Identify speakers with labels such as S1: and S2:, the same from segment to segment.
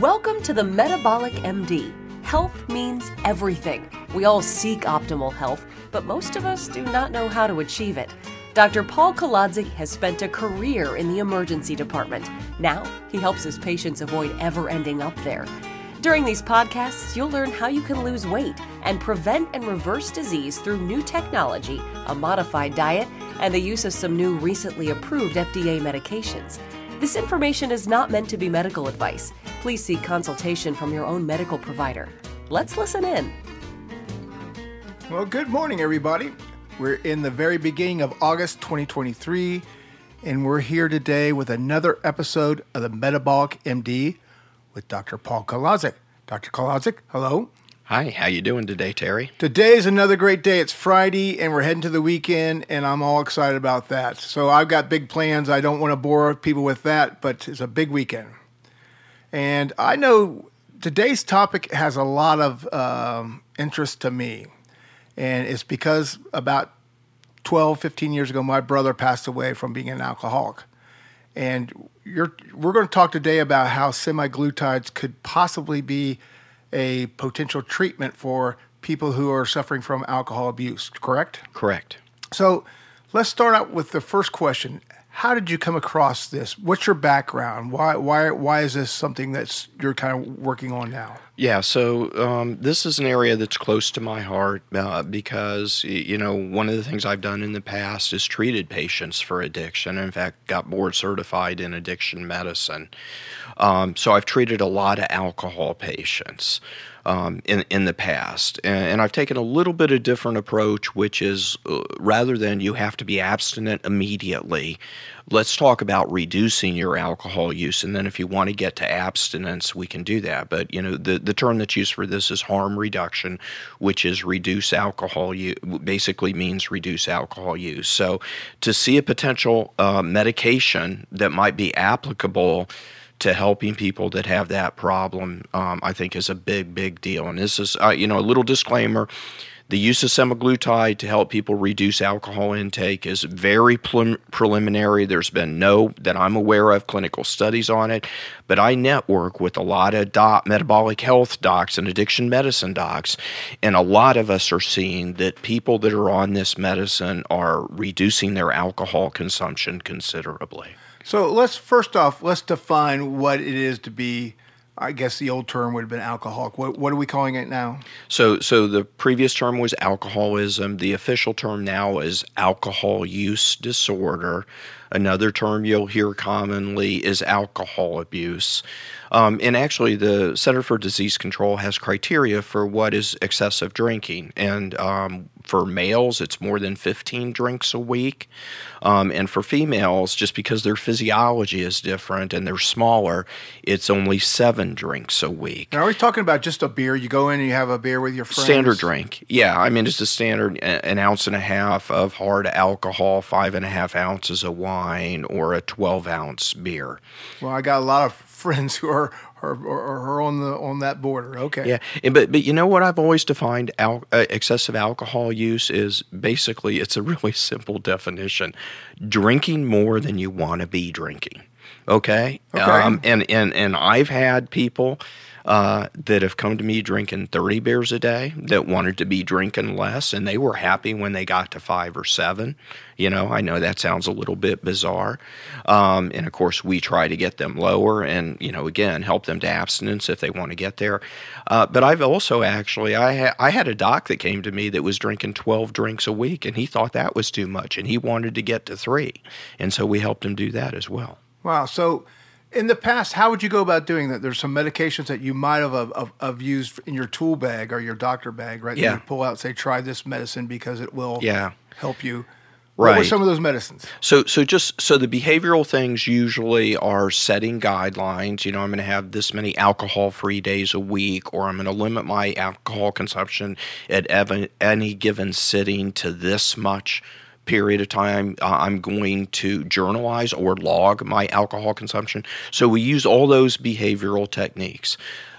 S1: Welcome to the Metabolic MD. Health means everything. We all seek optimal health, but most of us do not know how to achieve it. Dr. Paul Kolodzik has spent a career in the emergency department. Now, he helps his patients avoid ever ending up there. During these podcasts, you'll learn how you can lose weight and prevent and reverse disease through new technology, a modified diet, and the use of some new recently approved FDA medications. This information is not meant to be medical advice. Please seek consultation from your own medical provider. Let's listen in.
S2: Well, good morning, everybody. We're in the very beginning of August 2023, and we're here today with another episode of the Metabolic MD with Dr. Paul Kolodzik. Dr. Kolodzik, hello.
S3: Hi, how you doing today, Terry?
S2: Today is another great day. It's Friday and we're heading to the weekend and I'm all excited about that. So I've got big plans. I don't want to bore people with that, but it's a big weekend. And I know today's topic has a lot of um, interest to me. And it's because about 12, 15 years ago, my brother passed away from being an alcoholic. And we're going to talk today about how semaglutides could possibly be a potential treatment for people who are suffering from alcohol abuse, correct?
S3: Correct.
S2: So let's start out with the first question. How did you come across this? What's your background? Why, why, why is this something that's you're kind of working on now?
S3: Yeah, so um, this is an area that's close to my heart uh, because you know one of the things I've done in the past is treated patients for addiction. In fact, got board certified in addiction medicine. Um, so I've treated a lot of alcohol patients um, in in the past, and, and, I've taken a little bit of different approach, which is uh, rather than you have to be abstinent immediately, let's talk about reducing your alcohol use, and then if you want to get to abstinence, we can do that. But you know the the term that's used for this is harm reduction, which is reduce alcohol use. Basically means reduce alcohol use. So to see a potential uh, medication that might be applicable to helping people that have that problem, um, I think is a big, big deal. And this is, uh, you know, a little disclaimer. The use of semaglutide to help people reduce alcohol intake is very prelim- preliminary. There's been no, that I'm aware of, clinical studies on it. But I network with a lot of metabolic health docs and addiction medicine docs. And a lot of us are seeing that people that are on this medicine are reducing their alcohol consumption considerably.
S2: So let's first off let's define what it is to be. I guess the old term would have been alcoholic. What, what are we calling it now?
S3: So, so the previous term was alcoholism. The official term now is alcohol use disorder. Another term you'll hear commonly is alcohol abuse. Um, and actually, the Center for Disease Control has criteria for what is excessive drinking. And um, for males, it's more than 15 drinks a week. Um, and for females, just because their physiology is different and they're smaller, it's only seven drinks a week.
S2: Now, are we talking about just a beer? You go in and you have a beer with your friends?
S3: Standard drink. Yeah. I mean, it's a standard, an ounce and a half of hard alcohol, five and a half ounces of wine, or a 12 ounce beer.
S2: Well, I got a lot of friends who are or, or, or on the on that border. Okay.
S3: Yeah, but but you know what I've always defined al- uh, excessive alcohol use is basically it's a really simple definition: drinking more than you want to be drinking. Okay.
S2: Okay. Um,
S3: and and and I've had people uh, that have come to me drinking 30 beers a day that wanted to be drinking less, and they were happy when they got to five or seven. You know, I know that sounds a little bit bizarre. Um, and of course, we try to get them lower and, you know, again, help them to abstinence if they want to get there. Uh, but I've also actually, I, ha- I had a doc that came to me that was drinking 12 drinks a week, and he thought that was too much, and he wanted to get to three. And so we helped him do that as well.
S2: Wow. So, in the past, how would you go about doing that? There's some medications that you might have, have, have used in your tool bag or your doctor bag, right?
S3: Yeah.
S2: you pull out, say, try this medicine because it will
S3: yeah.
S2: help you.
S3: Right.
S2: What were some of those medicines?
S3: So, so just so the behavioral things usually are setting guidelines. You know, I'm going to have this many alcohol-free days a week, or I'm going to limit my alcohol consumption at any given sitting to this much period of time, uh, I'm going to journalize or log my alcohol consumption. So we use all those behavioral techniques.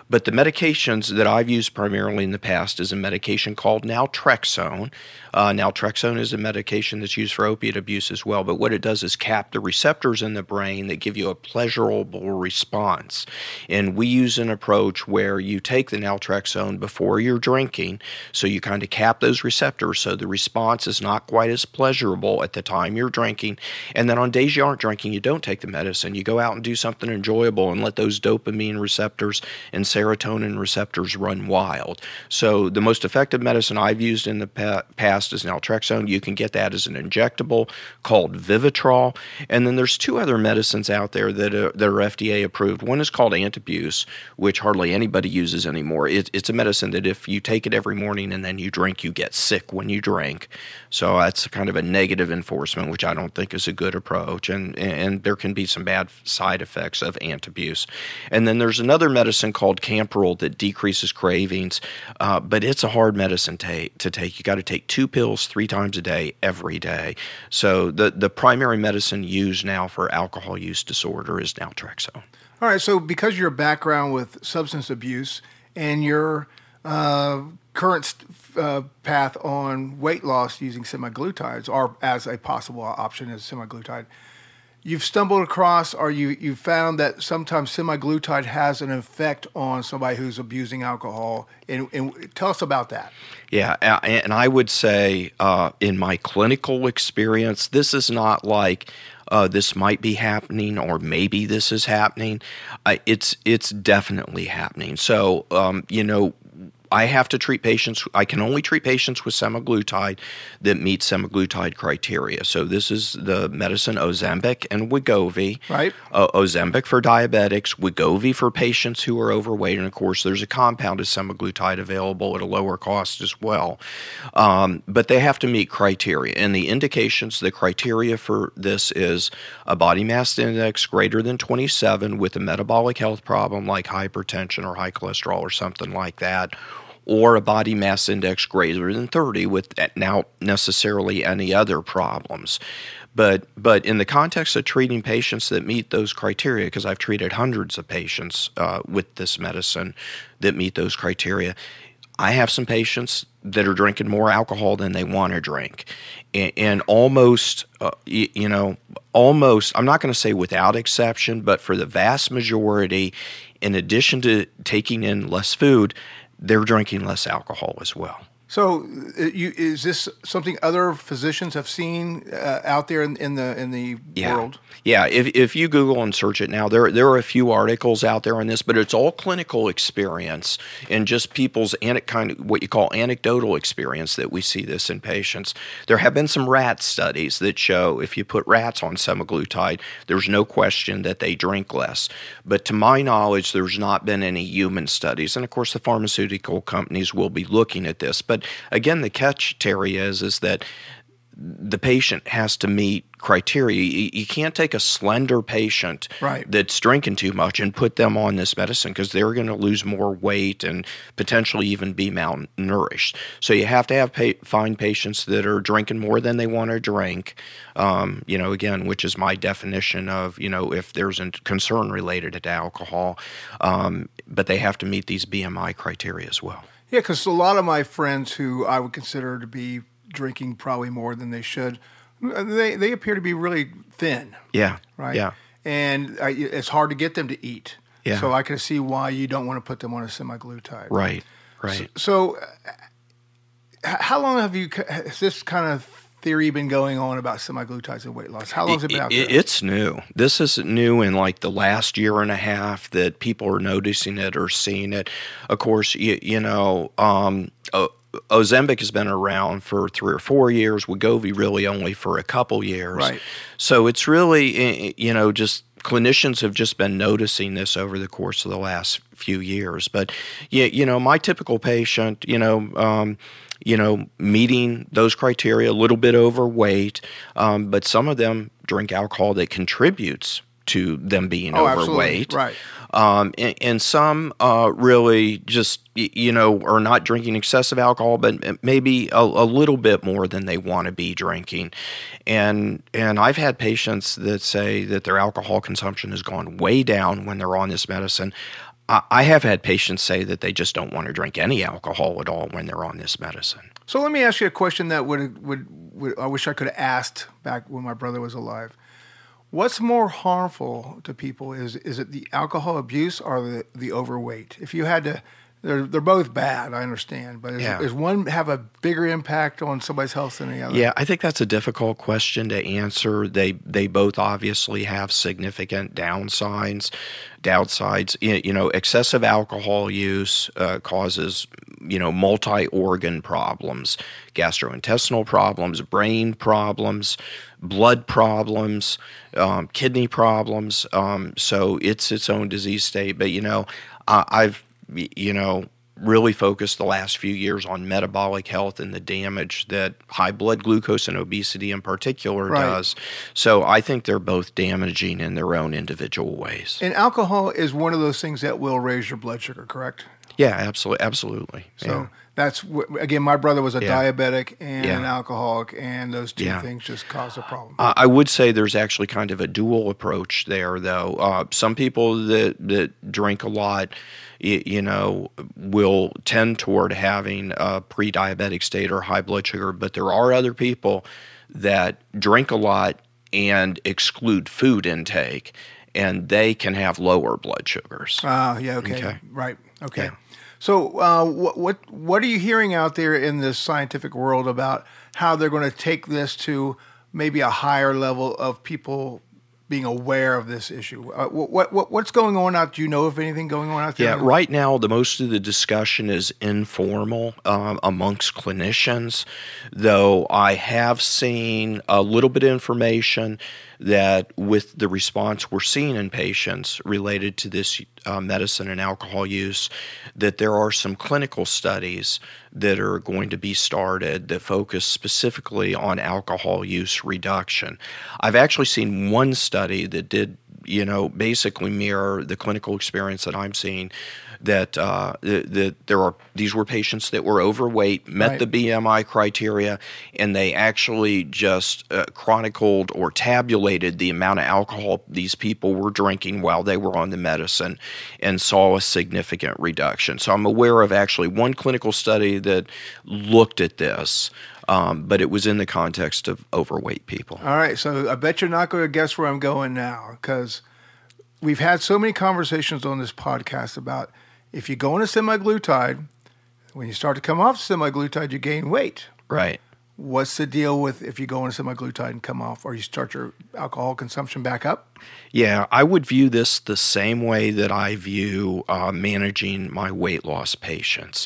S3: But the medications that I've used primarily in the past is a medication called naltrexone. Uh, naltrexone is a medication that's used for opiate abuse as well, but what it does is cap the receptors in the brain that give you a pleasurable response. And we use an approach where you take the naltrexone before you're drinking, so you kind of cap those receptors so the response is not quite as pleasurable at the time you're drinking. And then on days you aren't drinking, you don't take the medicine. You go out and do something enjoyable and let those dopamine receptors and serotonin receptors run wild. So the most effective medicine I've used in the past is naltrexone. You can get that as an injectable called Vivitrol. And then there's two other medicines out there that are, that are FDA approved. One is called Antabuse, which hardly anybody uses anymore. It, it's a medicine that if you take it every morning and then you drink, you get sick when you drink. So that's kind of a negative enforcement, which I don't think is a good approach. And, and there can be some bad side effects of Antabuse. And then there's another medicine called Campral that decreases cravings, uh, but it's a hard medicine to, to take. You got to take two pills three times a day, every day. So the, the primary medicine used now for alcohol use disorder is naltrexone.
S2: All right. So because your background with substance abuse and your uh, current uh, path on weight loss using semaglutides, or as a possible option as semaglutide, you've stumbled across or you you found that sometimes semaglutide has an effect on somebody who's abusing alcohol. And, and tell us about that.
S3: Yeah and i would say uh, in my clinical experience this is not like uh, this might be happening or maybe this is happening. Uh, it's it's definitely happening. So um, you know I have to treat patients. I can only treat patients with semaglutide that meet semaglutide criteria. So this is the medicine Ozempic and Wegovy.
S2: Right.
S3: Uh, Ozempic for diabetics, Wegovy for patients who are overweight, and of course, there's a compound of semaglutide available at a lower cost as well. Um, but they have to meet criteria, and the indications, the criteria for this is a body mass index greater than 27 with a metabolic health problem like hypertension or high cholesterol or something like that or a body mass index greater than 30 with now necessarily any other problems. But, but in the context of treating patients that meet those criteria, because I've treated hundreds of patients uh, with this medicine that meet those criteria, I have some patients that are drinking more alcohol than they want to drink. And, and almost, uh, you know, almost, I'm not going to say without exception, but for the vast majority, in addition to taking in less food, they're drinking less alcohol as well.
S2: So, uh, you, is this something other physicians have seen uh, out there in, in, the in the
S3: yeah.
S2: world?
S3: Yeah, if, if you Google and search it now, there there are a few articles out there on this, but it's all clinical experience and just people's kind of what you call anecdotal experience that we see this in patients. There have been some rat studies that show if you put rats on semaglutide, there's no question that they drink less. But to my knowledge, there's not been any human studies, and of course, the pharmaceutical companies will be looking at this, but again, the catch, Terry, is is that the patient has to meet criteria. You, can't take a slender patient
S2: right.
S3: that's drinking too much and put them on this medicine because they're going to lose more weight and potentially even be malnourished. So you have to have pa- find patients that are drinking more than they want to drink. Um, you know, again, which is my definition of you know if there's a concern related to alcohol, um, but they have to meet these BMI criteria as well.
S2: Yeah, because a lot of my friends who I would consider to be drinking probably more than they should, they they appear to be really thin.
S3: Yeah.
S2: Right.
S3: Yeah.
S2: And uh, it's hard to get them to eat.
S3: Yeah.
S2: So I can see why you don't want to put them on a semaglutide.
S3: Right. Right.
S2: So, so uh, how long have you has this kind of theory been going on about semaglutides and weight loss? How long has it been out there?
S3: It's new. This is new in like the last year and a half that people are noticing it or seeing it. Of course, you, you know, um, uh, Ozempic has been around for three or four years. Wegovy really only for a couple years.
S2: Right.
S3: So it's really, you know, just clinicians have just been noticing this over the course of the last few years. But yeah, you know, my typical patient, you know, um, you know, meeting those criteria, a little bit overweight, um, but some of them drink alcohol that contributes to them being
S2: oh,
S3: overweight.
S2: Absolutely. Right.
S3: Um, and, and, some uh, really just you know are not drinking excessive alcohol, but maybe a, a little bit more than they want to be drinking. And and I've had patients that say that their alcohol consumption has gone way down when they're on this medicine. I have had patients say that they just don't want to drink any alcohol at all when they're on this medicine.
S2: So let me ask you a question that would would, would I wish I could have asked back when my brother was alive. What's more harmful to people is is it the alcohol abuse or the, the overweight? If you had to they're they're both bad. I understand, but is,
S3: Yeah.
S2: is one have a bigger impact on somebody's health than the other?
S3: Yeah, I think that's a difficult question to answer. They they both obviously have significant downsides. Downsides, you know, excessive alcohol use uh, causes you know multi-organ problems, gastrointestinal problems, brain problems, blood problems, um, kidney problems. Um, so it's its own disease state. But you know, I I've you know really focused the last few years on metabolic health and the damage that high blood glucose and obesity in particular
S2: Right.
S3: does. So I think they're both damaging in their own individual ways.
S2: And alcohol is one of those things that will raise your blood sugar, correct?
S3: yeah, absolutely, absolutely.
S2: So
S3: yeah.
S2: that's again, my brother was a
S3: Yeah.
S2: diabetic and
S3: Yeah.
S2: an alcoholic, and those two things just cause a problem.
S3: Uh, I would say there's actually kind of a dual approach there, though. Uh, some people that that drink a lot, you, you know, will tend toward having a pre-diabetic state or high blood sugar, but there are other people that drink a lot and exclude food intake, and they can have lower blood sugars.
S2: Ah, yeah, okay,
S3: Okay.
S2: right, okay.
S3: Yeah.
S2: So, uh, what what what are you hearing out there in the scientific world about how they're going to take this to maybe a higher level of people being aware of this issue? Uh, what, what what's going on out? Do you know of anything going on out there?
S3: Yeah, right now the most of the discussion is informal um, amongst clinicians, though I have seen a little bit of information that with the response we're seeing in patients related to this uh, medicine and alcohol use, that there are some clinical studies that are going to be started that focus specifically on alcohol use reduction. I've actually seen one study that did you know, basically mirror the clinical experience that I'm seeing. That uh, that, there are these were patients that were overweight, met
S2: Right.
S3: the BMI criteria, and they actually just uh, chronicled or tabulated the amount of alcohol these people were drinking while they were on the medicine, and saw a significant reduction. So I'm aware of actually one clinical study that looked at this. Um, but it was in the context of overweight people.
S2: All right, so I bet you're not going to guess where I'm going now because we've had so many conversations on this podcast about if you go on a semaglutide, when you start to come off semaglutide, you gain weight.
S3: Right.
S2: What's the deal with if you go on a semaglutide and come off, or you start your alcohol consumption back up?
S3: Yeah, I would view this the same way that I view uh, managing my weight loss patients,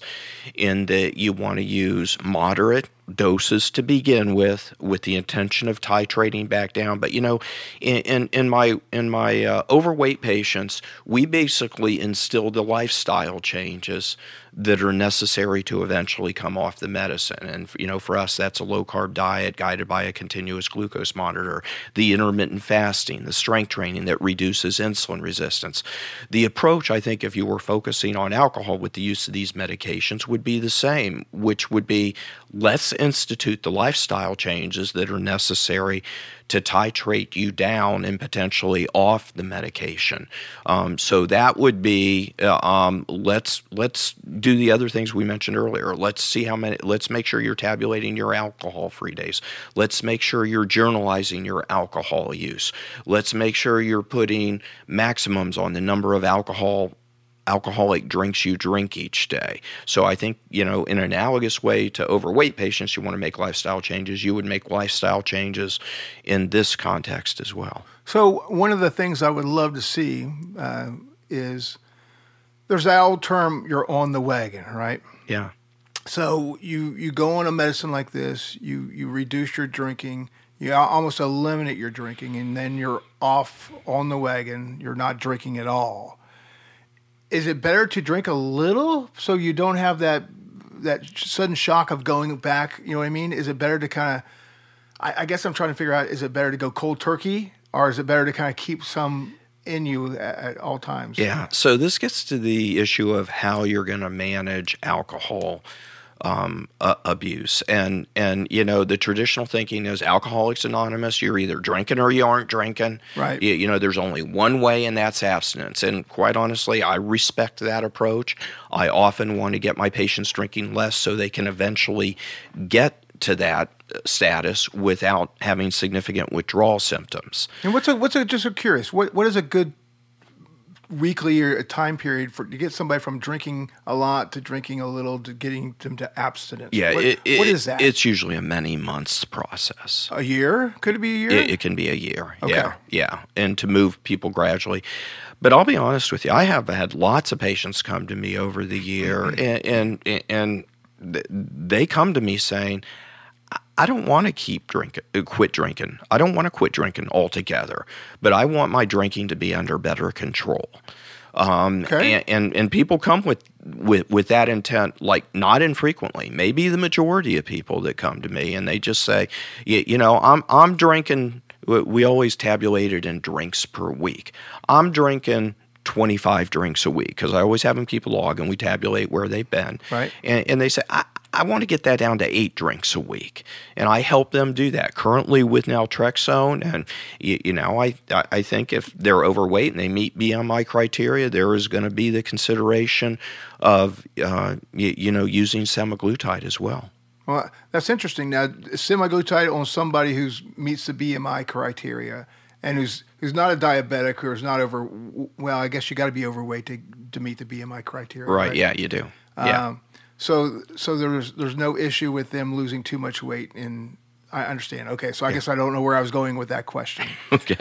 S3: in that you want to use moderate doses to begin with, with the intention of titrating back down. But you know, in in, in my in my uh, overweight patients, we basically instill the lifestyle changes that are necessary to eventually come off the medicine. And you know, for us, that's a low carb diet guided by a continuous glucose monitor, the intermittent fasting, the strength training that reduces insulin resistance. The approach, I think, if you were focusing on alcohol with the use of these medications, would be the same, which would be let's institute the lifestyle changes that are necessary to titrate you down and potentially off the medication. Um, so that would be uh, um, let's let's do the other things we mentioned earlier. Let's see how many. Let's make sure you're tabulating your alcohol free days. Let's make sure you're journalizing your alcohol use. Let's make sure you're putting maximums on the number of alcohol alcoholic drinks you drink each day. So I think, you know, in an analogous way to overweight patients, you want to make lifestyle changes. You would make lifestyle changes in this context as well.
S2: So one of the things I would love to see uh, is there's that old term "you're on the wagon," right?
S3: Yeah.
S2: So you you go on a medicine like this, you you reduce your drinking, you almost eliminate your drinking, and then you're off on the wagon. You're not drinking at all. Is it better to drink a little so you don't have that that sudden shock of going back? You know what I mean? Is it better to kind of? I, I guess I'm trying to figure out: is it better to go cold turkey, or is it better to kind of keep some in you at, at all times?
S3: Yeah. So this gets to the issue of how you're going to manage alcohol um, uh, abuse. And and you know the traditional thinking is Alcoholics Anonymous. You're either drinking or you aren't drinking.
S2: Right.
S3: You, you know, there's only one way, and that's abstinence. And quite honestly, I respect that approach. I often want to get my patients drinking less so they can eventually get to that status without having significant withdrawal symptoms.
S2: And what's a what's a just a curious what what is a good weekly or a time period for to get somebody from drinking a lot to drinking a little to getting them to abstinence?
S3: Yeah,
S2: what,
S3: it, it,
S2: what is that?
S3: It's usually a many months process.
S2: a year? Could it be a year?
S3: It, it can be a year.
S2: Okay.
S3: Yeah, yeah, and to move people gradually. But I'll be honest with you, I have had lots of patients come to me over the year,
S2: Mm-hmm.
S3: and and, and they come to me saying, "I- "I don't want to keep drinking, uh, quit drinking. I don't want to quit drinking altogether, but I want my drinking to be under better control." Um,
S2: Okay.
S3: and, and and people come with, with with that intent, like not infrequently. Maybe the majority of people that come to me and they just say, you, you know, I'm I'm drinking. we- We always tabulated in drinks per week. I'm drinking. 25 drinks a week because I always have them keep a log and we tabulate where they've been.
S2: Right.
S3: And, and they say, I, I want to get that down to eight drinks a week. And I help them do that currently with naltrexone. And, you, you know, I, I I think if they're overweight and they meet BMI criteria, there is going to be the consideration of, uh, you, you know, using semaglutide as well.
S2: Well, that's interesting. Now, semaglutide on somebody who meets the BMI criteria and who's who's not a diabetic or is not over. Well, I guess you got to be overweight to to meet the BMI criteria.
S3: Right. Yeah, you do. Yeah.
S2: Um, so so there's there's no issue with them losing too much weight. In I understand. Okay, so I guess I don't know where I was going with that question.
S3: okay.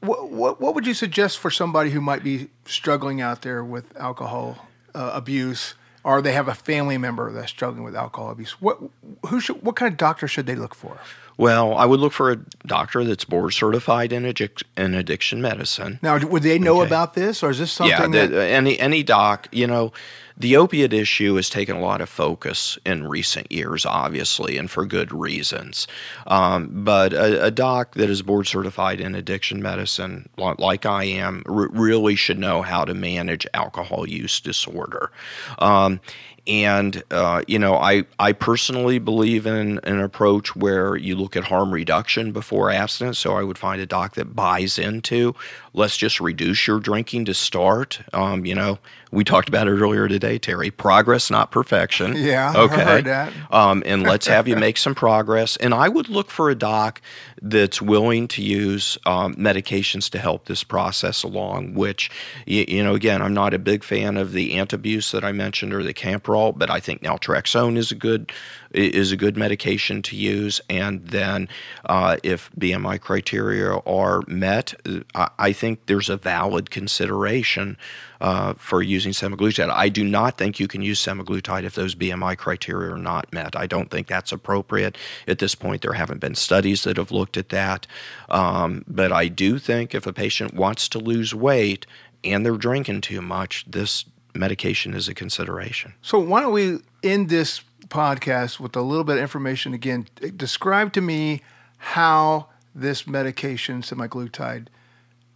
S2: what, what what would you suggest for somebody who might be struggling out there with alcohol uh, abuse? Or they have a family member that's struggling with alcohol abuse. What who should what kind of doctor should they look for?
S3: Well, I would look for a doctor that's board certified in, addic- in addiction medicine.
S2: Now, would they know
S3: Okay.
S2: about this, or is this something
S3: yeah,
S2: that
S3: the, any any doc, you know, the opiate issue has taken a lot of focus in recent years, obviously, and for good reasons. Um, but a, a doc that is board certified in addiction medicine, like I am, r- really should know how to manage alcohol use disorder. Um, and uh, you know, I I personally believe in an approach where you look at harm reduction before abstinence. So I would find a doc that buys into let's just reduce your drinking to start. Um, you know, we talked about it earlier today, Terry. Progress, not perfection.
S2: Yeah, I
S3: Okay.
S2: heard that.
S3: Um, and let's have you make some progress. And I would look for a doc that's willing to use um, medications to help this process along. Which, you, you know, again, I'm not a big fan of the antabuse that I mentioned or the Campral, but I think naltrexone is a good is a good medication to use. And then, uh, if BMI criteria are met, I, I think there's a valid consideration uh, for using semaglutide. I do not think you can use semaglutide if those BMI criteria are not met. I don't think that's appropriate at this point. There haven't been studies that have looked at that, um, but I do think if a patient wants to lose weight and they're drinking too much, this medication is a consideration.
S2: So why don't we end this podcast with a little bit of information again? Describe to me how this medication, semaglutide,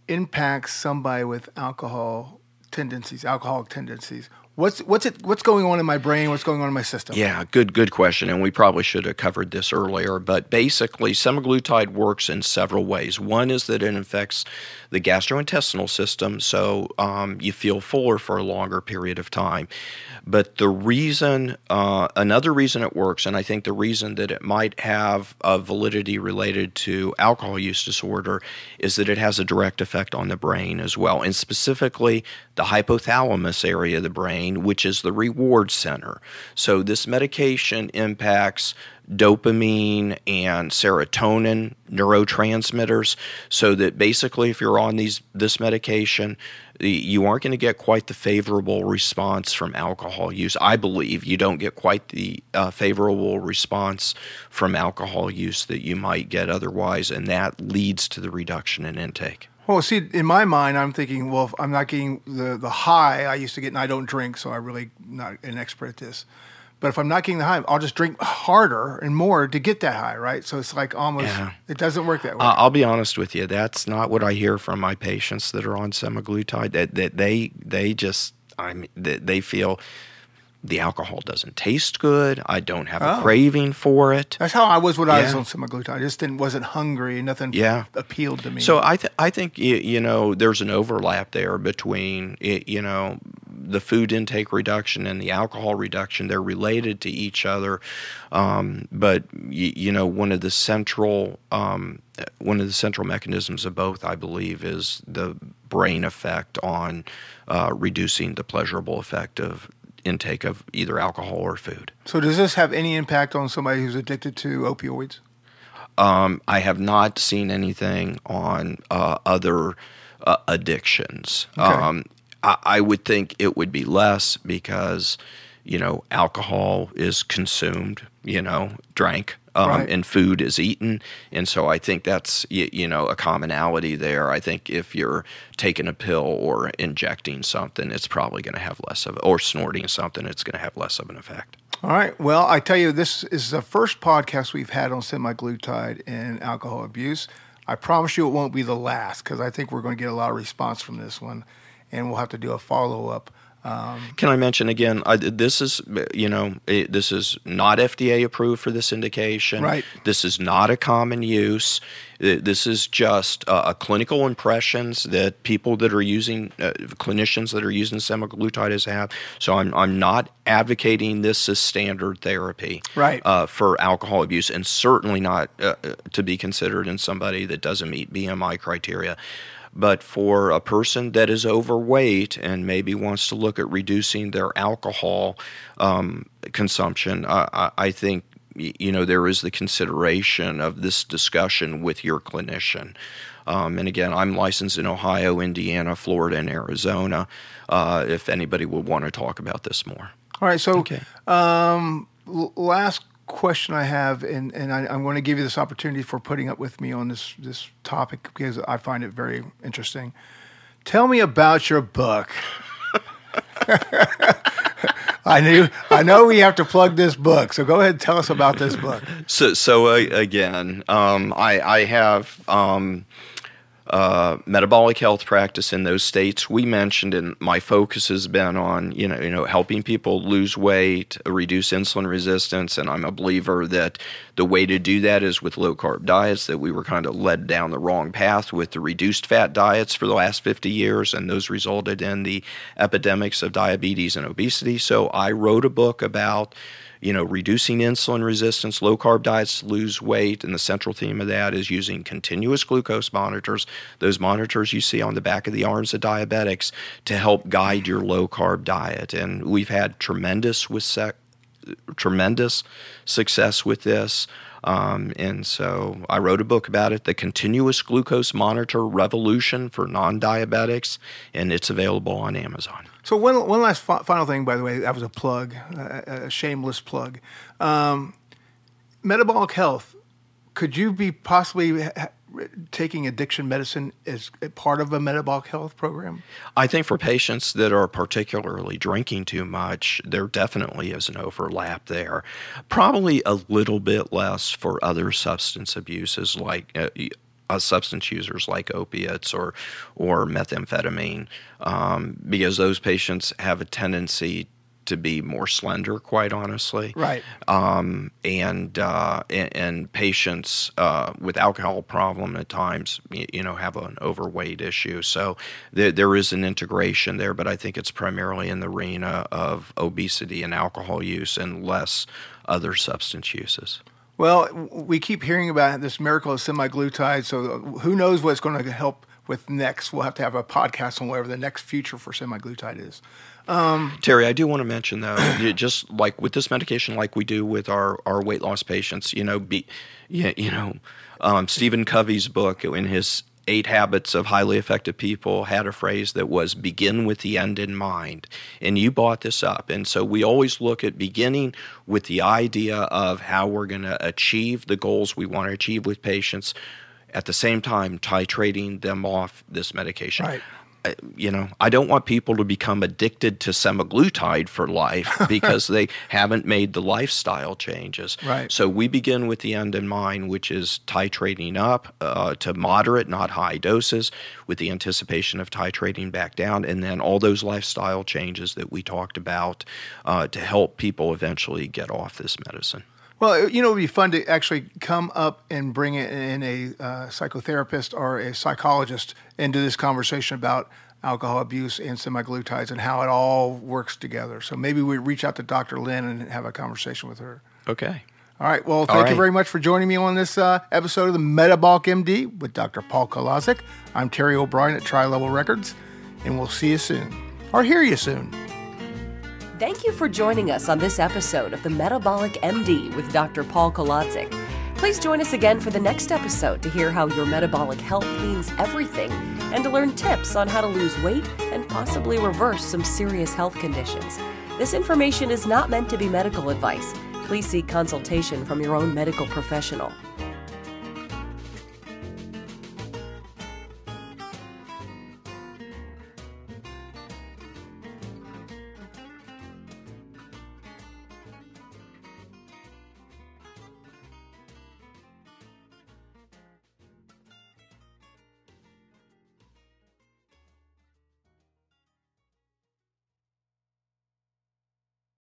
S2: impacts somebody with alcohol tendencies, alcoholic tendencies. What's what's it what's going on in my brain? What's going on in my system?
S3: Yeah, good good question, and we probably should have covered this earlier. But basically, semaglutide works in several ways. One is that it affects the gastrointestinal system, so um, you feel fuller for a longer period of time. But the reason, uh, another reason it works, and I think the reason that it might have a validity related to alcohol use disorder, is that it has a direct effect on the brain as well, and specifically the hypothalamus area of the brain, which is the reward center. So this medication impacts dopamine and serotonin neurotransmitters so that basically if you're on these this medication you aren't going to get quite the favorable response from alcohol use i believe you don't get quite the uh, favorable response from alcohol use that you might get otherwise and that leads to the reduction in intake
S2: Well, see, in my mind, I'm thinking, well, I'm not getting the, the high I used to get, and I don't drink, so I'm really not an expert at this. But if I'm not getting the high, I'll just drink harder and more to get that high, right? So it's like almost,
S3: Yeah.
S2: it doesn't work that way.
S3: I- I'll be honest with you. That's not what I hear from my patients that are on semaglutide. That that they they just I mean they feel the alcohol doesn't taste good. I don't have
S2: Oh.
S3: a craving for it.
S2: That's how I was when I was
S3: Yeah.
S2: on semaglutide. I just didn't wasn't hungry. Nothing
S3: Yeah.
S2: appealed to me.
S3: So I th- I think you know there's an overlap there between you know the food intake reduction and the alcohol reduction. They're related to each other, um, but y- you know one of the central um, one of the central mechanisms of both, I believe, is the brain effect on uh, reducing the pleasurable effect of intake of either alcohol or food.
S2: So does this have any impact on somebody who's addicted to opioids?
S3: Um, I have not seen anything on uh, other uh, addictions.
S2: Okay.
S3: Um, I, I would think it would be less because, you know, alcohol is consumed, you know, drank, um,
S2: Right.
S3: and food is eaten. And so I think that's, you, you know, a commonality there. I think if you're taking a pill or injecting something, it's probably going to have less of, or snorting something, it's going to have less of an effect.
S2: All right. Well, I tell you, this is the first podcast we've had on semaglutide and alcohol abuse. I promise you it won't be the last because I think we're going to get a lot of response from this one, and we'll have to do a follow up.
S3: Can I mention again? I, this is, you know, it, this is not FDA approved for this indication.
S2: Right.
S3: This is not a common use. Uh, This is just uh, a clinical impressions that people that are using, uh, clinicians that are using semaglutide has have. So I'm, I'm not advocating this as standard therapy.
S2: Right.
S3: Uh, for alcohol abuse, and certainly not uh, uh, to be considered in somebody that doesn't meet BMI criteria. But for a person that is overweight and maybe wants to look at reducing their alcohol um, consumption, I, I, I think you know there is the consideration of this discussion with your clinician. Um, and again, I'm licensed in Ohio, Indiana, Florida, and Arizona. Uh, if anybody would want to talk about this more.
S2: All right. So,
S3: Okay.
S2: um, last question I have, and, and I, I'm going to give you this opportunity for putting up with me on this this topic because I find it very interesting. Tell me about your book. I knew. I know we have to plug this book, so go ahead and tell us about this book.
S3: So, so uh, again, um, I, I have um, uh, metabolic health practice in those states we mentioned, and my focus has been on you know you know helping people lose weight, reduce insulin resistance, and I'm a believer that the way to do that is with low carb diets. That we were kind of led down the wrong path with the reduced fat diets for the last 50 years, and those resulted in the epidemics of diabetes and obesity. So I wrote a book about you know, reducing insulin resistance, low carb diets lose weight, and the central theme of that is using continuous glucose monitors, those monitors you see on the back of the arms of diabetics, to help guide your low carb diet. And we've had tremendous with sec- tremendous success with this. Um, and so I wrote a book about it, The Continuous Glucose Monitor Revolution for Non Diabetics, and it's available on Amazon.
S2: So one one last fi- final thing, by the way, that was a plug, a, a shameless plug. Um, metabolic health. Could you be possibly ha- taking addiction medicine as part of a metabolic health program?
S3: I think for patients that are particularly drinking too much, there definitely is an overlap there. Probably a little bit less for other substance abuses like uh, uh, substance users like opiates or or methamphetamine, um, because those patients have a tendency to be more slender, quite honestly
S2: Right.
S3: um, and, uh, and and patients uh, with alcohol problem at times, you know, have an overweight issue. So there, there is an integration there, but I think it's primarily in the arena of obesity and alcohol use, and less other substance uses.
S2: Well, we keep hearing about this miracle of semaglutide. So who knows what's going to help with next? We'll have to have a podcast on whatever the next future for semaglutide is.
S3: Terry, I do want to mention though, just like with this medication, like we do with our, our weight loss patients, you know, be, you know, um, Stephen Covey's book in his Eight Habits of Highly Effective People had a phrase that was begin with the end in mind. And you brought this up. And so we always look at beginning with the idea of how we're going to achieve the goals we want to achieve with patients, at the same time titrating them off this medication.
S2: Right.
S3: You know, I don't want people to become addicted to semaglutide for life because they haven't made the lifestyle changes.
S2: Right.
S3: So we begin with the end in mind, which is titrating up uh, to moderate, not high doses, with the anticipation of titrating back down, and then all those lifestyle changes that we talked about uh, to help people eventually get off this medicine.
S2: Well, you know, it would be fun to actually come up and bring in a uh, psychotherapist or a psychologist into this conversation about alcohol abuse and semaglutides and how it all works together. So maybe we reach out to Dr. Lynn and have a conversation with her.
S3: Okay.
S2: All right. Well, thank
S3: right.
S2: you very much for joining me on this uh, episode of the Metabolic MD with Dr. Paul Kolodzik. I'm Terry O'Brien at Tri Level Records, and we'll see you soon or hear you soon.
S1: Thank you for joining us on this episode of the Metabolic MD with Dr. Paul Kolodzik. Please join us again for the next episode to hear how your metabolic health means everything and to learn tips on how to lose weight and possibly reverse some serious health conditions. This information is not meant to be medical advice. Please seek consultation from your own medical professional.